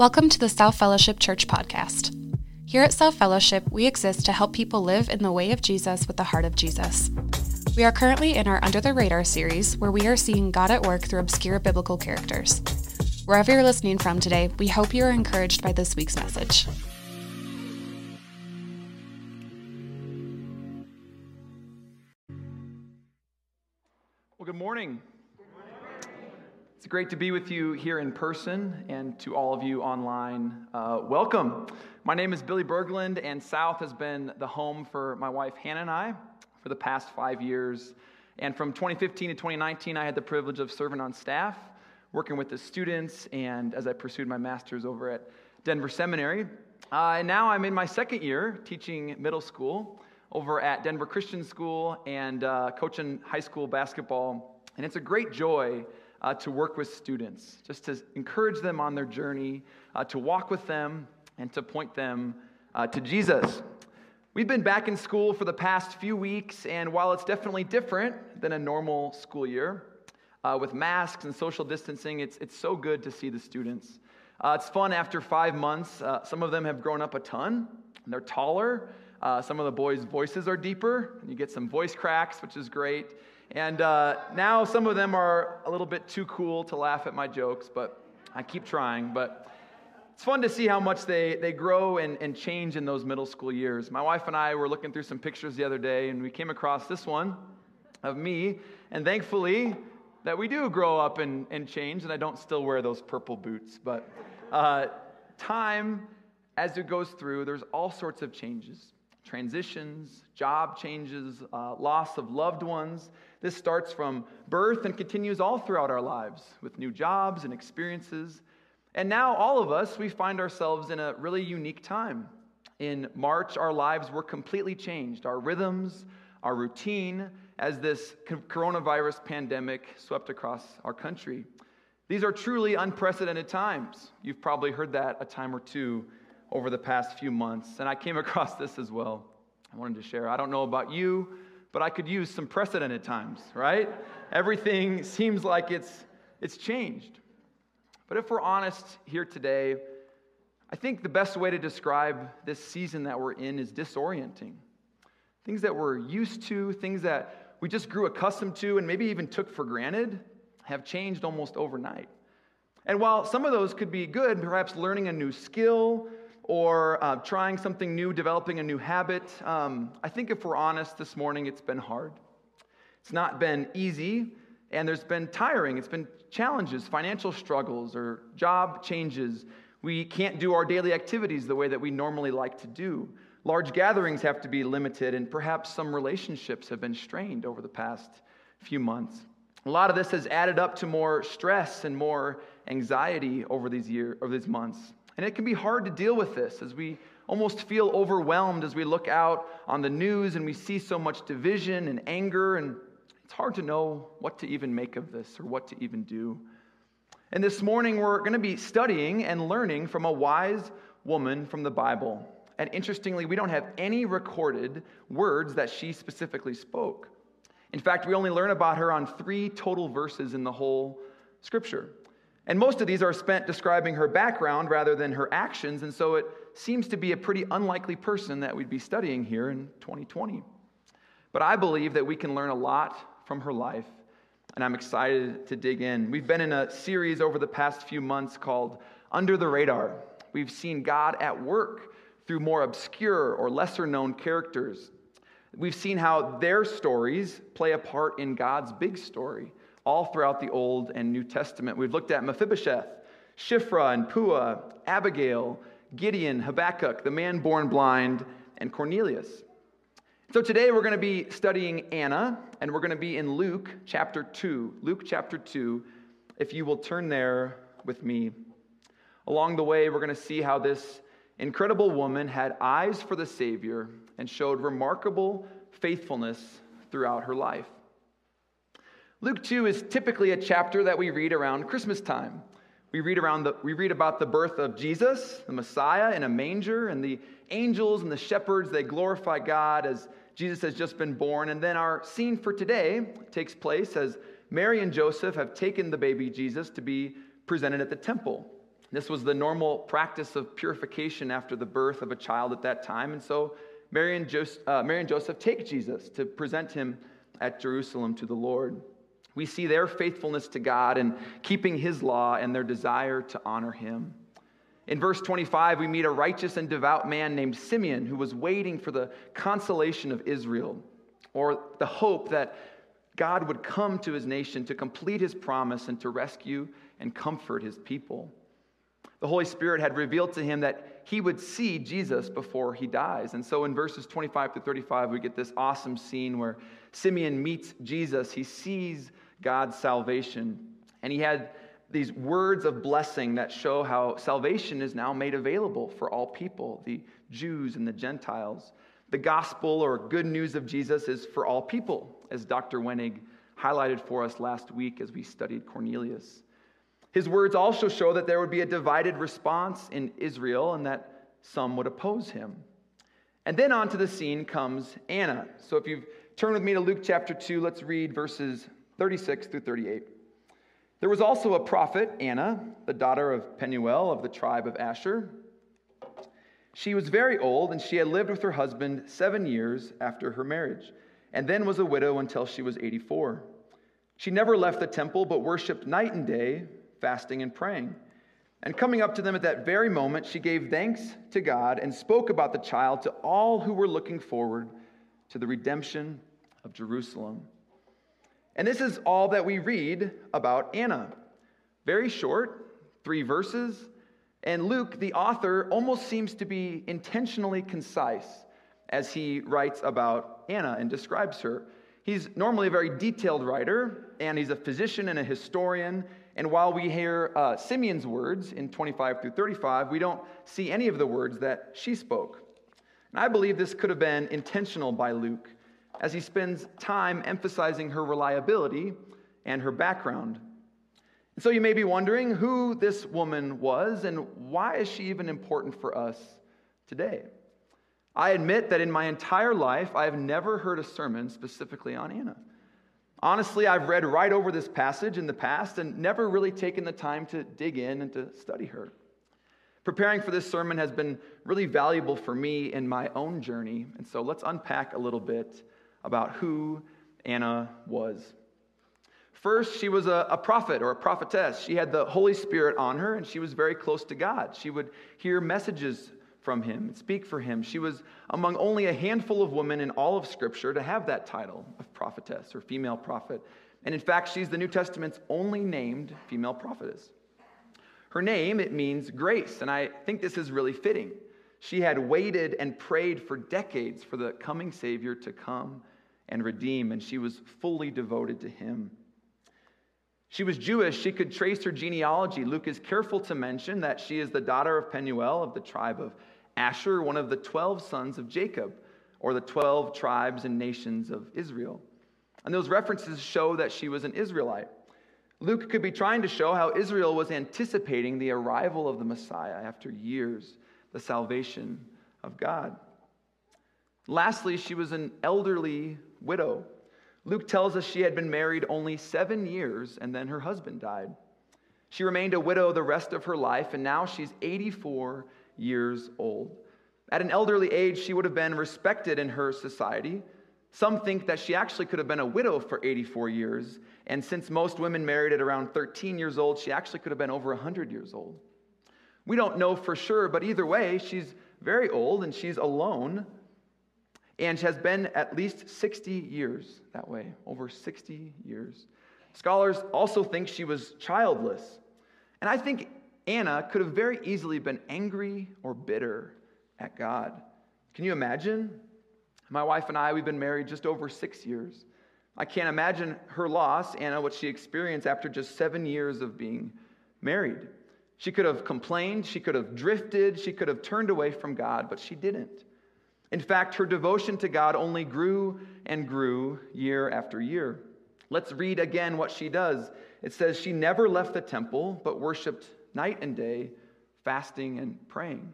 Welcome to the South Fellowship Church podcast. Here at South Fellowship, we exist to help people live in the way of Jesus with the heart of Jesus. We are currently in our Under the Radar series, where we are seeing God at work through obscure biblical characters. Wherever you're listening from today, we hope you are encouraged by this week's message. Well, good morning. It's great to be with you here in person and to all of you online. Uh, welcome. My name is Billy Berglund, and South has been the home for my wife Hannah and I for the past five years. And from 2015 to 2019, I had the privilege of serving on staff, working with the students, and as I pursued my master's over at Denver Seminary. Uh, and now I'm in my second year teaching middle school over at Denver Christian School and uh, coaching high school basketball. And it's a great joy uh, to work with students, just to encourage them on their journey, uh, to walk with them, and to point them uh, to Jesus. We've been back in school for the past few weeks, and while it's definitely different than a normal school year, uh, with masks and social distancing, it's, it's so good to see the students. Uh, it's fun after five months. Uh, some of them have grown up a ton, they're taller. some of the boys' voices are deeper, and you get some voice cracks, which is great. And uh, now some of them are a little bit too cool to laugh at my jokes, but I keep trying. But it's fun to see how much they, they grow and, and change in those middle school years. My wife and I were looking through some pictures the other day, and we came across this one of me. And thankfully, that we do grow up and, and change, and I don't still wear those purple boots. But uh, time, as it goes through, there's all sorts of changes transitions, job changes, uh, loss of loved ones. This starts from birth and continues all throughout our lives with new jobs and experiences. And now, all of us, we find ourselves in a really unique time. In March, our lives were completely changed. Our rhythms, our routine, as this coronavirus pandemic swept across our country. These are truly unprecedented times. You've probably heard that a time or two over the past few months, and I came across this as well. I wanted to share. I don't know about you, but I could use some precedent at times, right? Everything seems like it's, it's changed. But if we're honest here today, I think the best way to describe this season that we're in is disorienting. Things that we're used to, things that we just grew accustomed to and maybe even took for granted, have changed almost overnight. And while some of those could be good, perhaps learning a new skill, or uh, trying something new, developing a new habit. Um, I think if we're honest this morning, it's been hard. It's not been easy, and there's been tiring. It's been challenges, financial struggles, or job changes. We can't do our daily activities the way that we normally like to do. Large gatherings have to be limited, and perhaps some relationships have been strained over the past few months. A lot of this has added up to more stress and more anxiety over these years, over these months. And it can be hard to deal with this as we almost feel overwhelmed as we look out on the news and we see so much division and anger, and it's hard to know what to even make of this or what to even do. And this morning, we're going to be studying and learning from a wise woman from the Bible. And interestingly, we don't have any recorded words that she specifically spoke. In fact, we only learn about her on three total verses in the whole scripture. And most of these are spent describing her background rather than her actions, and so it seems to be a pretty unlikely person that we'd be studying here in 2020. But I believe that we can learn a lot from her life, and I'm excited to dig in. We've been in a series over the past few months called Under the Radar. We've seen God at work through more obscure or lesser known characters. We've seen how their stories play a part in God's big story all throughout the Old and New Testament. We've looked at Mephibosheth, Shiphrah and Puah, Abigail, Gideon, Habakkuk, the man born blind, and Cornelius. So today we're going to be studying Anna, and we're going to be in Luke chapter 2. Luke chapter 2, if you will turn there with me. Along the way, we're going to see how this incredible woman had eyes for the Savior and showed remarkable faithfulness throughout her life. Luke 2 is typically a chapter that we read around Christmas time. We read, around the, we read about the birth of Jesus, the Messiah, in a manger, and the angels and the shepherds, they glorify God as Jesus has just been born. And then our scene for today takes place as Mary and Joseph have taken the baby Jesus to be presented at the temple. This was the normal practice of purification after the birth of a child at that time. And so Mary and, uh, Mary and Joseph take Jesus to present him at Jerusalem to the Lord. We see their faithfulness to God and keeping his law and their desire to honor him. In verse 25, we meet a righteous and devout man named Simeon who was waiting for the consolation of Israel, or the hope that God would come to his nation to complete his promise and to rescue and comfort his people. The Holy Spirit had revealed to him that he would see Jesus before he dies. And so in verses 25 to 35, we get this awesome scene where Simeon meets Jesus. He sees God's salvation, and he had these words of blessing that show how salvation is now made available for all people, the Jews and the Gentiles. The gospel or good news of Jesus is for all people, as Dr. Wenig highlighted for us last week as we studied Cornelius. His words also show that there would be a divided response in Israel and that some would oppose him. And then onto the scene comes Anna. So if you've turned with me to Luke chapter 2, let's read verses 36 through 38. There was also a prophet, Anna, the daughter of Penuel of the tribe of Asher. She was very old, and she had lived with her husband seven years after her marriage, and then was a widow until she was 84. She never left the temple, but worshiped night and day, fasting and praying. And coming up to them at that very moment, she gave thanks to God and spoke about the child to all who were looking forward to the redemption of Jerusalem. And this is all that we read about Anna. Very short, three verses. And Luke, the author, almost seems to be intentionally concise as he writes about Anna and describes her. He's normally a very detailed writer, and he's a physician and a historian. And while we hear uh, Simeon's words in 25 through 35, we don't see any of the words that she spoke. And I believe this could have been intentional by Luke as he spends time emphasizing her reliability and her background. And so you may be wondering who this woman was and why is she even important for us today? I admit that in my entire life, I have never heard a sermon specifically on Anna. Honestly, I've read right over this passage in the past and never really taken the time to dig in and to study her. Preparing for this sermon has been really valuable for me in my own journey, and so let's unpack a little bit about who Anna was. First, she was a, a, prophet or a prophetess. She had the Holy Spirit on her, and she was very close to God. She would hear messages from him and speak for him. She was among only a handful of women in all of Scripture to have that title of prophetess or female prophet. And in fact, she's the New Testament's only named female prophetess. Her name, it means grace, and I think this is really fitting. She had waited and prayed for decades for the coming Savior to come and redeem, and she was fully devoted to him. She was Jewish. She could trace her genealogy. Luke is careful to mention that she is the daughter of Penuel of the tribe of Asher, one of the 12 sons of Jacob, or the 12 tribes and nations of Israel. And those references show that she was an Israelite. Luke could be trying to show how Israel was anticipating the arrival of the Messiah after years the salvation of God. Lastly, she was an elderly widow. Luke tells us she had been married only seven years and then her husband died. She remained a widow the rest of her life, and now she's 84 years old. At an elderly age, she would have been respected in her society. Some think that she actually could have been a widow for 84 years, and since most women married at around 13 years old, she actually could have been over 100 years old. We don't know for sure, but either way, she's very old and she's alone. And she has been at least 60 years that way, over 60 years. Scholars also think she was childless. And I think Anna could have very easily been angry or bitter at God. Can you imagine? My wife and I, we've been married just over six years. I can't imagine her loss, Anna, what she experienced after just seven years of being married. She could have complained, she could have drifted, she could have turned away from God, but she didn't. In fact, her devotion to God only grew and grew year after year. Let's read again what she does. It says, She never left the temple, but worshiped night and day, fasting and praying.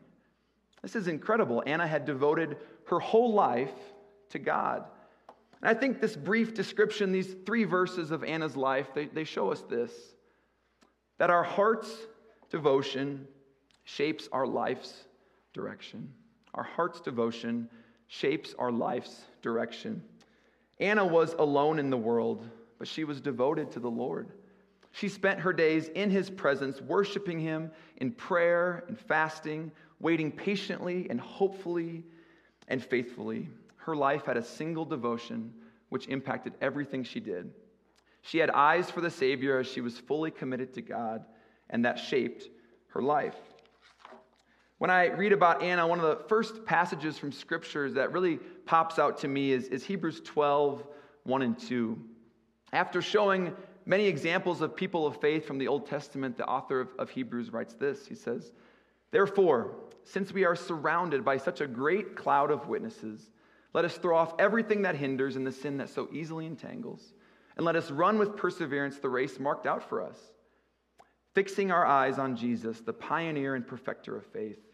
This is incredible. Anna had devoted her whole life to God. And I think this brief description, these three verses of Anna's life, they, they show us this that our hearts devotion shapes our life's direction. Our heart's devotion shapes our life's direction. Anna was alone in the world, but she was devoted to the Lord. She spent her days in his presence, worshiping him in prayer and fasting, waiting patiently and hopefully and faithfully. Her life had a single devotion which impacted everything she did. She had eyes for the Savior as she was fully committed to God, and that shaped her life. When I read about Anna, one of the first passages from scriptures that really pops out to me is, is Hebrews 12, 1 and 2. After showing many examples of people of faith from the Old Testament, the author of, of Hebrews writes this He says, Therefore, since we are surrounded by such a great cloud of witnesses, let us throw off everything that hinders and the sin that so easily entangles, and let us run with perseverance the race marked out for us, fixing our eyes on Jesus, the pioneer and perfecter of faith.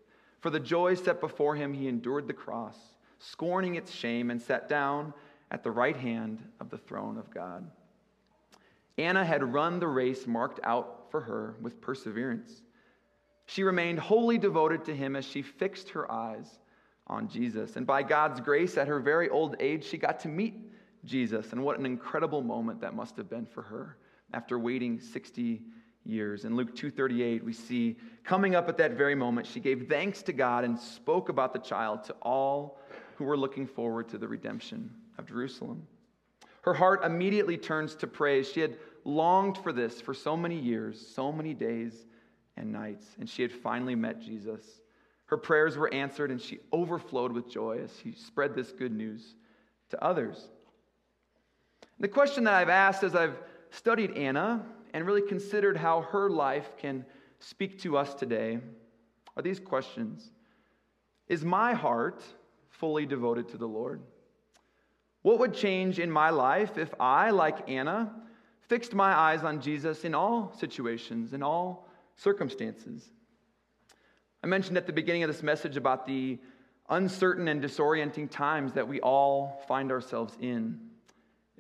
For the joy set before him, he endured the cross, scorning its shame, and sat down at the right hand of the throne of God. Anna had run the race marked out for her with perseverance. She remained wholly devoted to him as she fixed her eyes on Jesus. And by God's grace, at her very old age, she got to meet Jesus. And what an incredible moment that must have been for her after waiting 60 years. In Luke 2:38, we see coming up at that very moment, she gave thanks to God and spoke about the child to all who were looking forward to the redemption of Jerusalem. Her heart immediately turns to praise. She had longed for this for so many years, so many days and nights, and she had finally met Jesus. Her prayers were answered, and she overflowed with joy as she spread this good news to others. The question that I've asked as I've studied Anna and really considered how her life can speak to us today are these questions Is my heart fully devoted to the Lord? What would change in my life if I, like Anna, fixed my eyes on Jesus in all situations, in all circumstances? I mentioned at the beginning of this message about the uncertain and disorienting times that we all find ourselves in.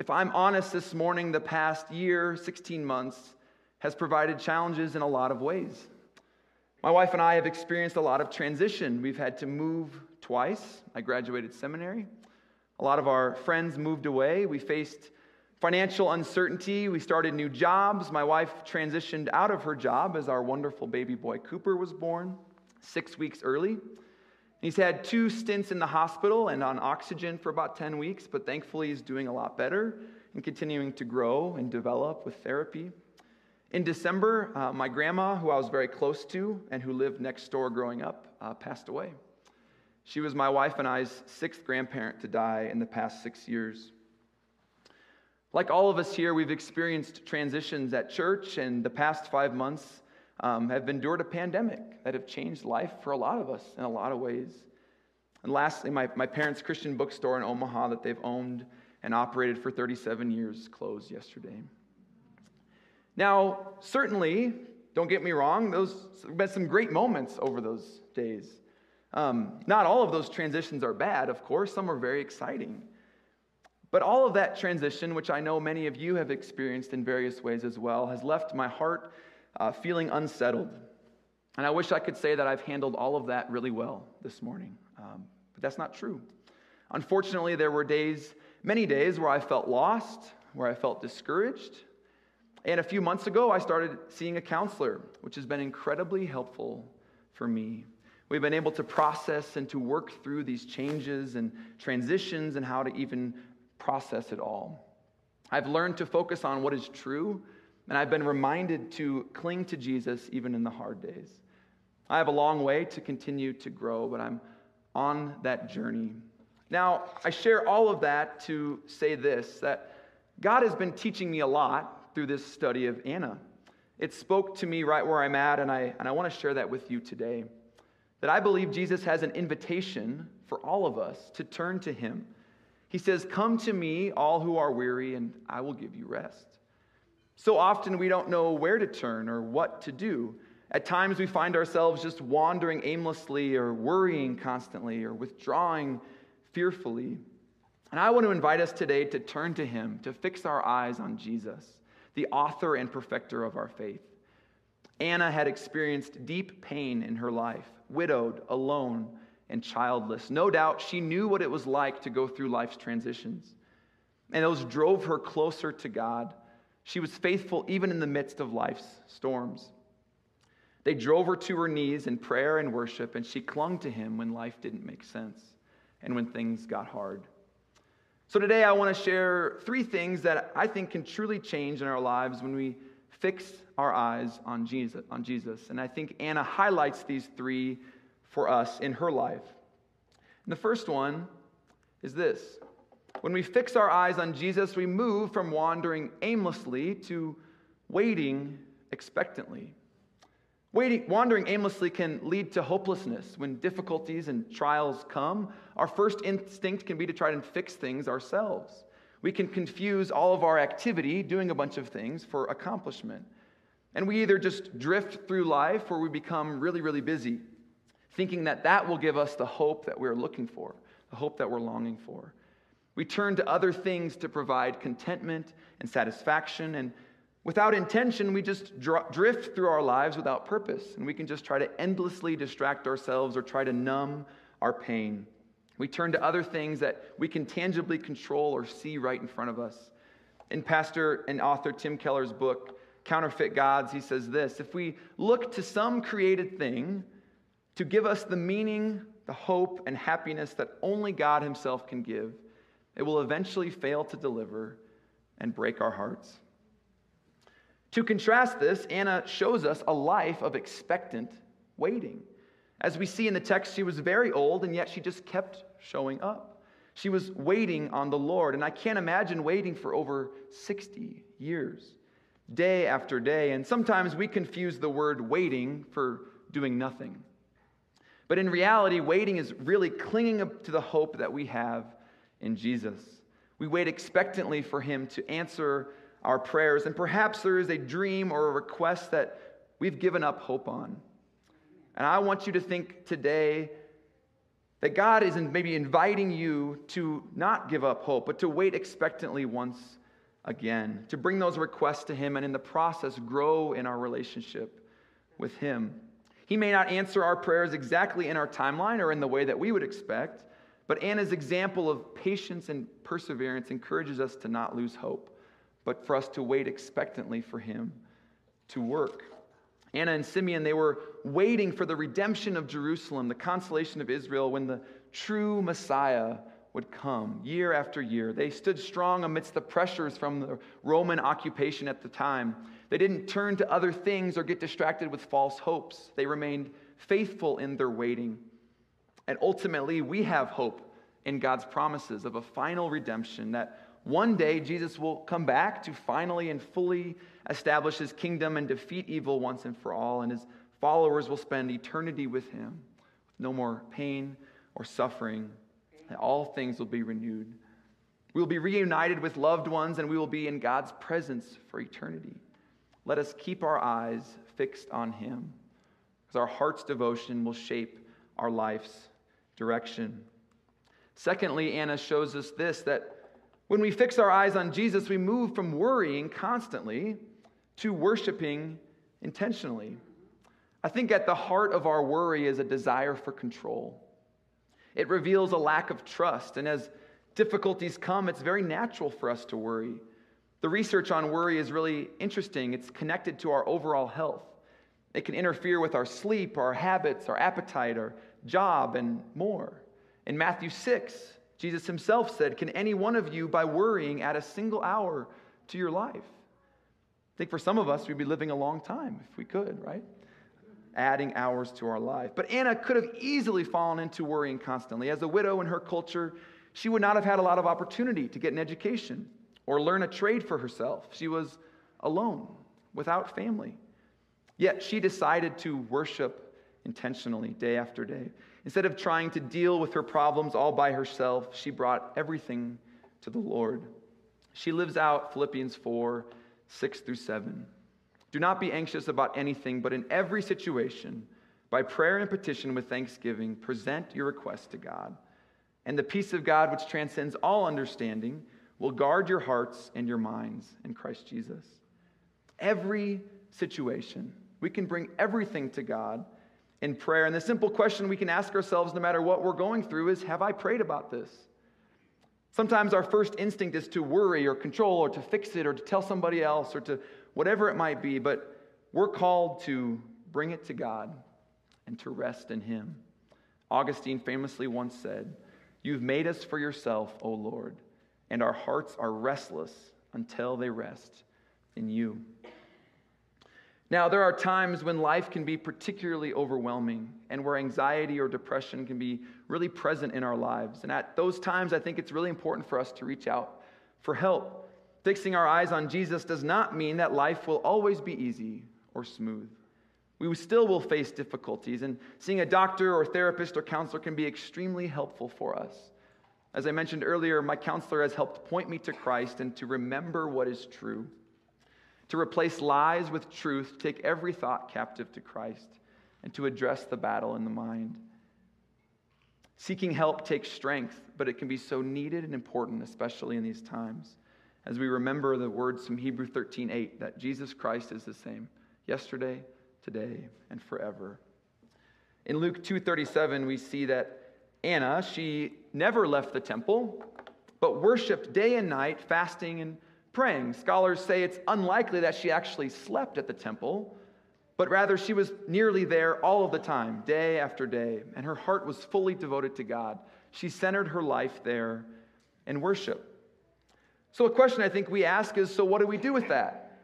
If I'm honest this morning, the past year, 16 months, has provided challenges in a lot of ways. My wife and I have experienced a lot of transition. We've had to move twice. I graduated seminary. A lot of our friends moved away. We faced financial uncertainty. We started new jobs. My wife transitioned out of her job as our wonderful baby boy Cooper was born six weeks early. He's had two stints in the hospital and on oxygen for about 10 weeks, but thankfully he's doing a lot better and continuing to grow and develop with therapy. In December, uh, my grandma, who I was very close to and who lived next door growing up, uh, passed away. She was my wife and I's sixth grandparent to die in the past six years. Like all of us here, we've experienced transitions at church, and the past five months um, have endured a pandemic that have changed life for a lot of us in a lot of ways. And lastly, my, my parents' Christian bookstore in Omaha that they've owned and operated for 37 years closed yesterday. Now, certainly, don't get me wrong, those have been some great moments over those days. Um, not all of those transitions are bad, of course, some are very exciting. But all of that transition, which I know many of you have experienced in various ways as well, has left my heart uh, feeling unsettled. And I wish I could say that I've handled all of that really well this morning, um, but that's not true. Unfortunately, there were days, many days, where I felt lost, where I felt discouraged. And a few months ago, I started seeing a counselor, which has been incredibly helpful for me. We've been able to process and to work through these changes and transitions and how to even process it all. I've learned to focus on what is true and I've been reminded to cling to Jesus even in the hard days. I have a long way to continue to grow, but I'm on that journey. Now, I share all of that to say this that God has been teaching me a lot through this study of Anna. It spoke to me right where I'm at, and I, and I want to share that with you today. That I believe Jesus has an invitation for all of us to turn to Him. He says, Come to me, all who are weary, and I will give you rest. So often we don't know where to turn or what to do. At times we find ourselves just wandering aimlessly or worrying constantly or withdrawing fearfully. And I want to invite us today to turn to Him, to fix our eyes on Jesus, the author and perfecter of our faith. Anna had experienced deep pain in her life, widowed, alone, and childless. No doubt she knew what it was like to go through life's transitions. And those drove her closer to God. She was faithful even in the midst of life's storms. They drove her to her knees in prayer and worship, and she clung to him when life didn't make sense and when things got hard. So today I want to share three things that I think can truly change in our lives when we fix our eyes on Jesus, on Jesus. And I think Anna highlights these three for us in her life. And the first one is this. When we fix our eyes on Jesus, we move from wandering aimlessly to waiting expectantly. Waiting, wandering aimlessly can lead to hopelessness. When difficulties and trials come, our first instinct can be to try and fix things ourselves. We can confuse all of our activity, doing a bunch of things, for accomplishment. And we either just drift through life or we become really, really busy, thinking that that will give us the hope that we're looking for, the hope that we're longing for. We turn to other things to provide contentment and satisfaction, and Without intention, we just drift through our lives without purpose, and we can just try to endlessly distract ourselves or try to numb our pain. We turn to other things that we can tangibly control or see right in front of us. In pastor and author Tim Keller's book, Counterfeit Gods, he says this If we look to some created thing to give us the meaning, the hope, and happiness that only God Himself can give, it will eventually fail to deliver and break our hearts. To contrast this, Anna shows us a life of expectant waiting. As we see in the text, she was very old, and yet she just kept showing up. She was waiting on the Lord, and I can't imagine waiting for over 60 years, day after day. And sometimes we confuse the word waiting for doing nothing. But in reality, waiting is really clinging to the hope that we have in Jesus. We wait expectantly for Him to answer our prayers. And perhaps there is a dream or a request that we've given up hope on. And I want you to think today that God is maybe inviting you to not give up hope, but to wait expectantly once again, to bring those requests to Him and in the process grow in our relationship with Him. He may not answer our prayers exactly in our timeline or in the way that we would expect, but Anna's example of patience and perseverance encourages us to not lose hope but for us to wait expectantly for him to work. Anna and Simeon, they were waiting for the redemption of Jerusalem, the consolation of Israel, when the true Messiah would come year after year. They stood strong amidst the pressures from the Roman occupation at the time. They didn't turn to other things or get distracted with false hopes. They remained faithful in their waiting. And ultimately, we have hope in God's promises of a final redemption that one day, Jesus will come back to finally and fully establish his kingdom and defeat evil once and for all, and his followers will spend eternity with him. with No more pain or suffering, and all things will be renewed. We will be reunited with loved ones, and we will be in God's presence for eternity. Let us keep our eyes fixed on him, because our heart's devotion will shape our life's direction. Secondly, Anna shows us this that when we fix our eyes on Jesus, we move from worrying constantly to worshiping intentionally. I think at the heart of our worry is a desire for control. It reveals a lack of trust, and as difficulties come, it's very natural for us to worry. The research on worry is really interesting. It's connected to our overall health. It can interfere with our sleep, our habits, our appetite, our job, and more. In Matthew 6, Jesus himself said, Can any one of you, by worrying, add a single hour to your life? I think for some of us, we'd be living a long time if we could, right? Adding hours to our life. But Anna could have easily fallen into worrying constantly. As a widow in her culture, she would not have had a lot of opportunity to get an education or learn a trade for herself. She was alone, without family. Yet she decided to worship intentionally day after day. Instead of trying to deal with her problems all by herself, she brought everything to the Lord. She lives out Philippians 4 6 through 7. Do not be anxious about anything, but in every situation, by prayer and petition with thanksgiving, present your requests to God. And the peace of God, which transcends all understanding, will guard your hearts and your minds in Christ Jesus. Every situation, We can bring everything to God in prayer. And the simple question we can ask ourselves, no matter what we're going through, is Have I prayed about this? Sometimes our first instinct is to worry or control or to fix it or to tell somebody else or to whatever it might be, but we're called to bring it to God and to rest in Him. Augustine famously once said, You've made us for yourself, O Lord, and our hearts are restless until they rest in you. Now, there are times when life can be particularly overwhelming and where anxiety or depression can be really present in our lives. And at those times, I think it's really important for us to reach out for help. Fixing our eyes on Jesus does not mean that life will always be easy or smooth. We still will face difficulties, and seeing a doctor or therapist or counselor can be extremely helpful for us. As I mentioned earlier, my counselor has helped point me to Christ and to remember what is true to replace lies with truth, take every thought captive to Christ, and to address the battle in the mind. Seeking help takes strength, but it can be so needed and important, especially in these times, as we remember the words from Hebrew 13 8 that Jesus Christ is the same yesterday, today, and forever. In Luke 2:37 we see that Anna, she never left the temple, but worshiped day and night, fasting and praying. Scholars say it's unlikely that she actually slept at the temple, but rather she was nearly there all of the time, day after day, and her heart was fully devoted to God. She centered her life there in worship. So, a question I think we ask is so, what do we do with that?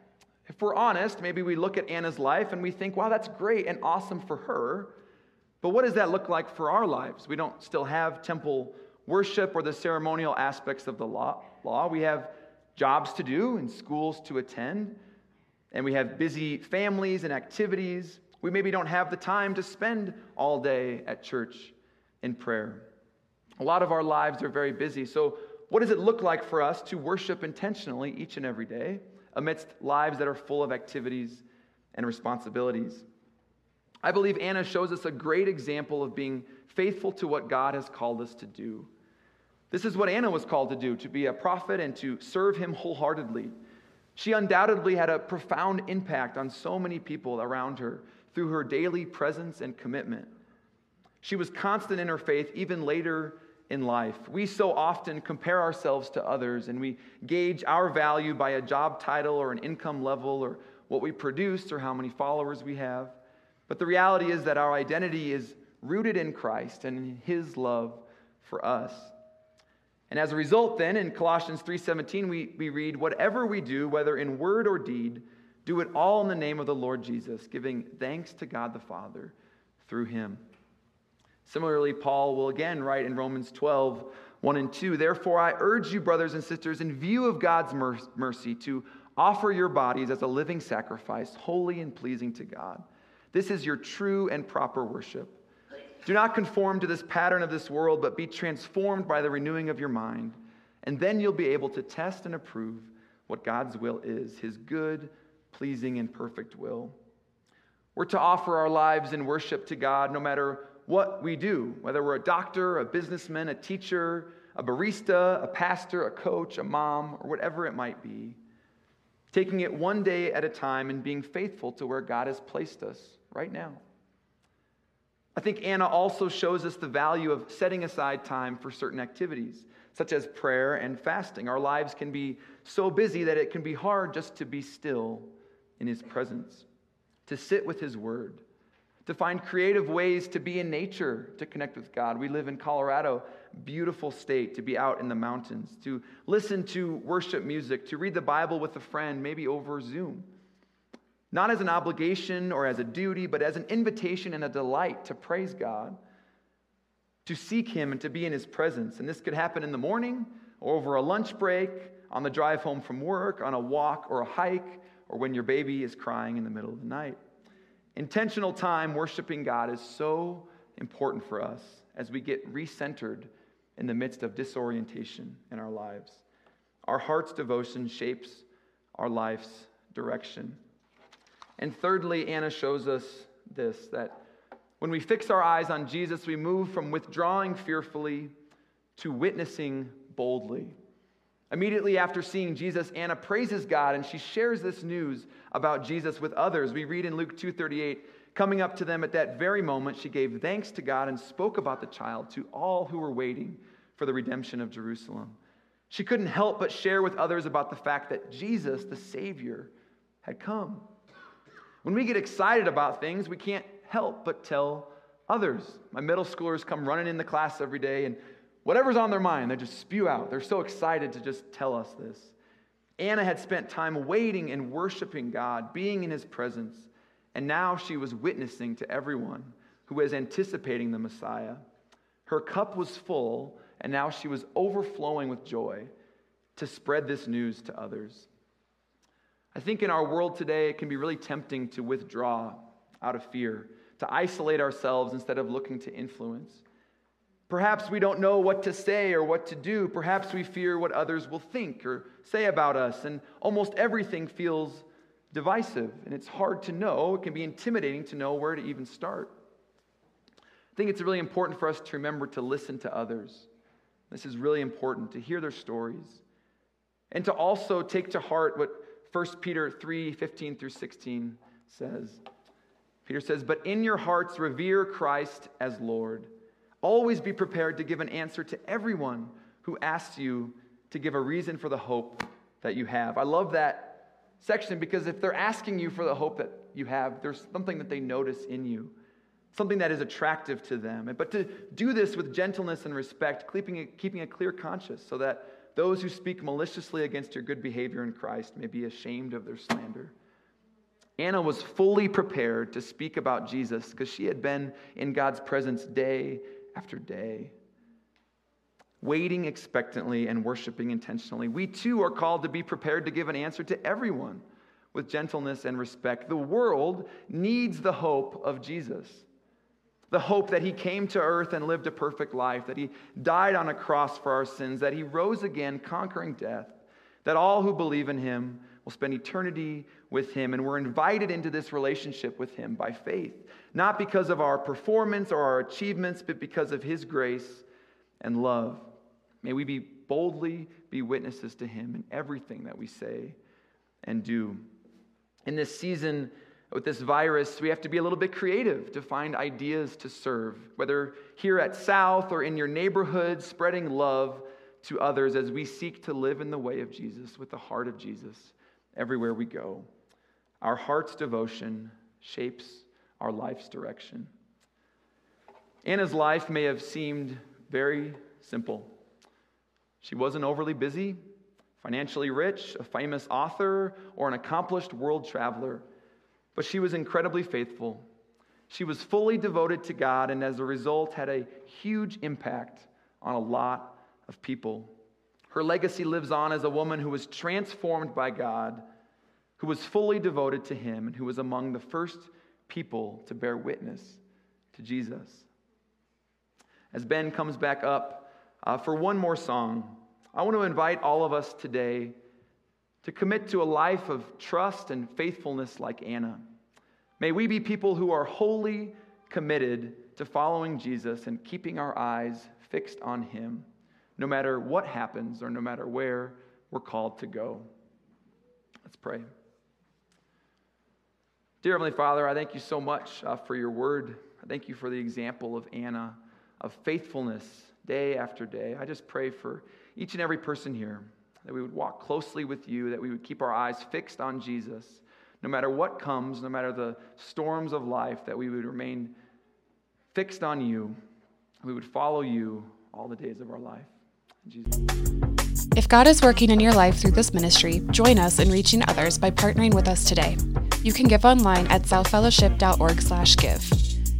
If we're honest, maybe we look at Anna's life and we think, wow, that's great and awesome for her. But what does that look like for our lives? We don't still have temple worship or the ceremonial aspects of the law. We have jobs to do and schools to attend, and we have busy families and activities. We maybe don't have the time to spend all day at church in prayer. A lot of our lives are very busy. So, what does it look like for us to worship intentionally each and every day amidst lives that are full of activities and responsibilities? I believe Anna shows us a great example of being faithful to what God has called us to do. This is what Anna was called to do to be a prophet and to serve him wholeheartedly. She undoubtedly had a profound impact on so many people around her through her daily presence and commitment. She was constant in her faith even later in life. We so often compare ourselves to others and we gauge our value by a job title or an income level or what we produce or how many followers we have. But the reality is that our identity is rooted in Christ and in his love for us. And as a result, then, in Colossians 3:17, we, we read, Whatever we do, whether in word or deed, do it all in the name of the Lord Jesus, giving thanks to God the Father through him. Similarly, Paul will again write in Romans 12, 1 and 2, Therefore I urge you, brothers and sisters, in view of God's mercy, to offer your bodies as a living sacrifice, holy and pleasing to God. This is your true and proper worship. Do not conform to this pattern of this world, but be transformed by the renewing of your mind. And then you'll be able to test and approve what God's will is, his good, pleasing, and perfect will. We're to offer our lives in worship to God no matter what we do, whether we're a doctor, a businessman, a teacher, a barista, a pastor, a coach, a mom, or whatever it might be. Taking it one day at a time and being faithful to where God has placed us right now. I think Anna also shows us the value of setting aside time for certain activities, such as prayer and fasting. Our lives can be so busy that it can be hard just to be still in His presence, to sit with His Word, to find creative ways to be in nature to connect with God. We live in Colorado, beautiful state, to be out in the mountains, to listen to worship music, to read the Bible with a friend, maybe over Zoom not as an obligation or as a duty, but as an invitation and a delight to praise God, to seek Him and to be in His presence. And this could happen in the morning or over a lunch break, on the drive home from work, on a walk or a hike, or when your baby is crying in the middle of the night. Intentional time worshiping God is so important for us as we get recentered in the midst of disorientation in our lives. Our heart's devotion shapes our life's direction. And thirdly, Anna shows us this that when we fix our eyes on Jesus, we move from withdrawing fearfully to witnessing boldly. Immediately after seeing Jesus, Anna praises God and she shares this news about Jesus with others. We read in Luke 2:38, coming up to them at that very moment, she gave thanks to God and spoke about the child to all who were waiting for the redemption of Jerusalem. She couldn't help but share with others about the fact that Jesus, the Savior, had come. When we get excited about things, we can't help but tell others. My middle schoolers come running in the class every day, and whatever's on their mind, they just spew out. They're so excited to just tell us this. Anna had spent time waiting and worshiping God, being in his presence, and now she was witnessing to everyone who was anticipating the Messiah. Her cup was full, and now she was overflowing with joy to spread this news to others. I think in our world today, it can be really tempting to withdraw out of fear, to isolate ourselves instead of looking to influence. Perhaps we don't know what to say or what to do. Perhaps we fear what others will think or say about us, and almost everything feels divisive, and it's hard to know. It can be intimidating to know where to even start. I think it's really important for us to remember to listen to others. This is really important to hear their stories and to also take to heart what 1 Peter 3 15 through 16 says. Peter says, But in your hearts revere Christ as Lord. Always be prepared to give an answer to everyone who asks you to give a reason for the hope that you have. I love that section because if they're asking you for the hope that you have, there's something that they notice in you, something that is attractive to them. But to do this with gentleness and respect, keeping a, keeping a clear conscience so that those who speak maliciously against your good behavior in Christ may be ashamed of their slander. Anna was fully prepared to speak about Jesus because she had been in God's presence day after day, waiting expectantly and worshiping intentionally. We too are called to be prepared to give an answer to everyone with gentleness and respect. The world needs the hope of Jesus. The hope that he came to earth and lived a perfect life, that he died on a cross for our sins, that he rose again, conquering death, that all who believe in him will spend eternity with him. And we're invited into this relationship with him by faith, not because of our performance or our achievements, but because of his grace and love. May we be boldly be witnesses to him in everything that we say and do. In this season, with this virus, we have to be a little bit creative to find ideas to serve, whether here at South or in your neighborhood, spreading love to others as we seek to live in the way of Jesus with the heart of Jesus everywhere we go. Our heart's devotion shapes our life's direction. Anna's life may have seemed very simple. She wasn't overly busy, financially rich, a famous author, or an accomplished world traveler, but she was incredibly faithful. She was fully devoted to God, and as a result, had a huge impact on a lot of people. Her legacy lives on as a woman who was transformed by God, who was fully devoted to Him, and who was among the first people to bear witness to Jesus. As Ben comes back up uh, for one more song, I want to invite all of us today to commit to a life of trust and faithfulness like Anna. May we be people who are wholly committed to following Jesus and keeping our eyes fixed on Him no matter what happens or no matter where we're called to go. Let's pray. Dear Heavenly Father, I thank you so much uh, for your word. I thank you for the example of Anna, of faithfulness day after day. I just pray for each and every person here that we would walk closely with you, that we would keep our eyes fixed on Jesus, no matter what comes, no matter the storms of life, that we would remain fixed on you. We would follow you all the days of our life. If God is working in your life through this ministry, join us in reaching others by partnering with us today. You can give online at southfellowship.org/give.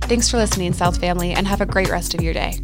Thanks for listening, South family, and have a great rest of your day.